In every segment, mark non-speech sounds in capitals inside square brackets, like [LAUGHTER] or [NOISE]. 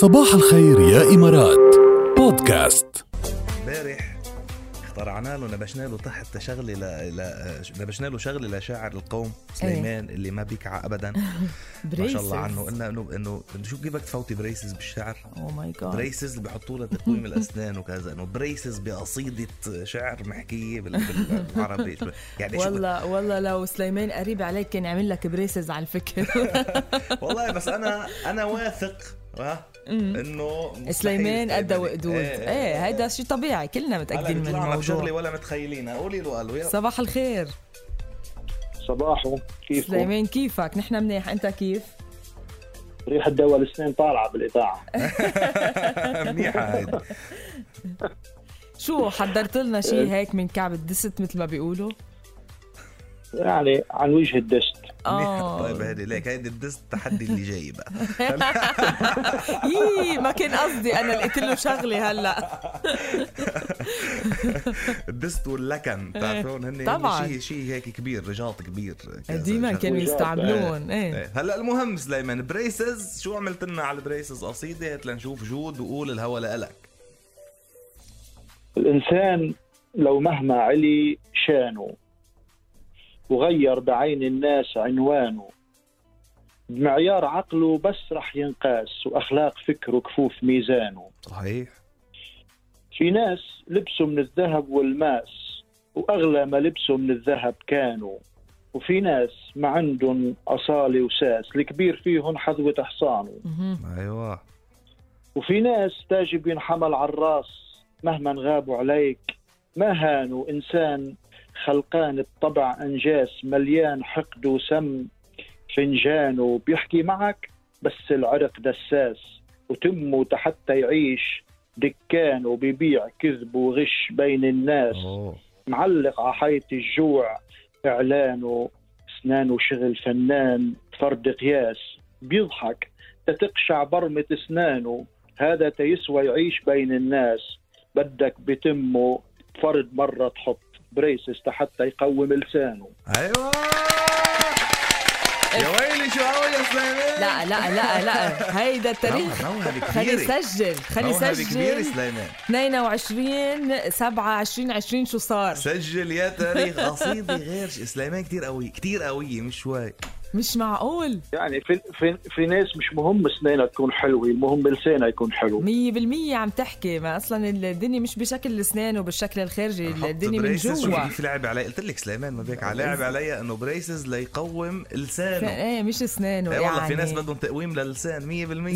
صباح الخير يا إمارات. بودكاست. امبارح اخترعنا له نبشنا له تحت شغله ل... ل... نبشنا له شغله لشاعر القوم سليمان إيه. اللي ما بيكعى ابدا. [LAUGHS] ما شاء الله عنه. إنه إنه إنه إنه شو كيف بدك تفوتي braces بالشعر؟ oh my God braces اللي بحطوا لها تقويم الأسنان وكذا. إنه braces بقصيدة شعر محكيه بال- بالعربي. يعني شو؟ والله والله لو سليمان قريب عليك كان يعمل لك braces على الفكر [LAUGHS] والله بس أنا أنا واثق إنه سليمان قد. وقدود إيه، إيه. إيه هيدا شيء طبيعي كلنا متأكدين من الموضوع. ولا متخيلينها قولي له قالوا يلا. صباح الخير. صباحو كيف سليمان كيفك؟ نحن منيح. أنت كيف؟ ريحة دواء السنين طالعة بالإذاعة. [LAUGHS] [LAUGHS] منيحة هيدي. شو حضرت لنا شيء هيك من كعب الدست مثل ما بيقولوا؟ يعني عن وجه الدست. طيب هيدي ليك هيدي الدست التحدي اللي جاي بقى. [LAUGHS] يي ما كان قصدي أنا لقيت له شغلة هلأ. [LAUGHS] الدست واللكن بتعرفون هن طبعاً. شيء شيء هيك كبير رجاط كبير. ديما كانوا. يستعملون إيه. إيه. هلأ المهم سليمان بريسز شو عملت لنا على البريسز قصيدة؟ هات لنشوف جود وقول الهوى لإلك. الإنسان لو مهما علي شانه. وغير بعين الناس عنوانه. بمعيار عقله بس رح ينقاس وأخلاق فكره كفوف ميزانه. صحيح. في ناس لبسوا من الذهب والماس وأغلى ما لبسوا من الذهب كانوا. وفي ناس ما عندهم أصالة وساس الكبير فيهم حذوة حصانه. أيوه. وفي ناس تاجي بينحمل على الراس مهما غابوا عليك ما هانوا إنسان خلقان الطبع أنجاس مليان حقد وسم. فنجانه بيحكي معك بس العرق دساس. وتمه حتى يعيش دكان وبيبيع كذب وغش بين الناس. أوه. معلق على حيط الجوع إعلانه أسنانه شغل فنان فرد قياس. بيضحك تتقشع برمة أسنانه هذا تيسوى يعيش بين الناس. بدك بتمه فرد مرة تحط بريسس حتى يقوم لسانه. أيوه. يا ويلي شو قوي يا سليمان؟ لا لا لا لا. هيدا التاريخ. خلي سجل خلي سجل سليمان. 22 7 2020 شو صار؟ سجل يا تاريخ. قصيدة غير سليمان كتير قوي كتير قوية مش شوي. مش معقول. يعني في, في, في ناس مش مهم سنينها تكون حلوة المهم لسانها يكون حلو. مية بالمية عم تحكي. ما أصلا الدنيا مش بشكل الأسنان وبالشكل الخارجي الدنيا من جوا. كيف لعب علي. قلت لك سليمان ما بيك لعب علي إنه بريسز ليقوم لسانه. إيه مش أسنانه إيه والله في يعني. ناس بدهم تقويم للسان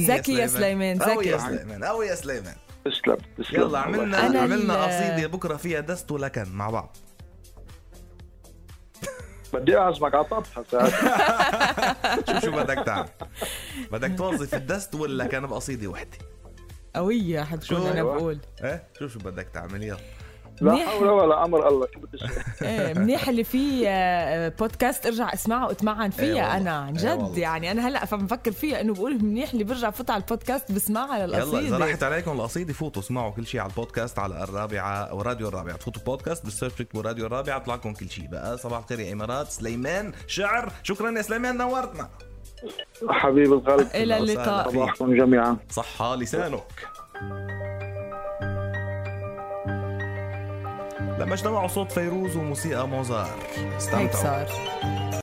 100% ذكي يا سليمان، قوي يا ذكي. سليمان. قوي يا سليمان تسلم تسلم. يلا عملنا عملنا قصيدة بكرة فيها دست ولكن مع بعض. بدي أعزمك على طبخة ساعات [LAUGHS] شو شو بدك تعمل. بدك توظف الدست ولا كان بقصيدة وحدة؟ قوية حتكون شو؟ أنا بقول. إيه؟ شو شو بدك تعمل يلا. لا منيح. حول ولا أمر الله؟ [LAUGHS] إيه منيح اللي فيه آه، بودكاست ارجع اسمعه واتمعن إيه فيها والله. أنا عن إيه جد والله. يعني أنا هلأ فبفكر فيها إنه بقول منيح اللي برجع فوت على البودكاست بسمعها يلا إذا راحت عليكم القصيدة فوتوا اسمعوا كل شيء على البودكاست على الرابعة أو راديو الرابعة. تفوتوا بودكاست بال search تكتبوا راديو الرابعة بيطلع لكم كل شيء. بقى صباح الخير يا إمارات سليمان شعر. شكرا يا سليمان نورتنا. حبيب القلب. إلى اللقاء. صباحكم جميعا. صحة لسانك. لما اجتمعوا صوت فيروز وموسيقى موزار هيك استمتعوا صار.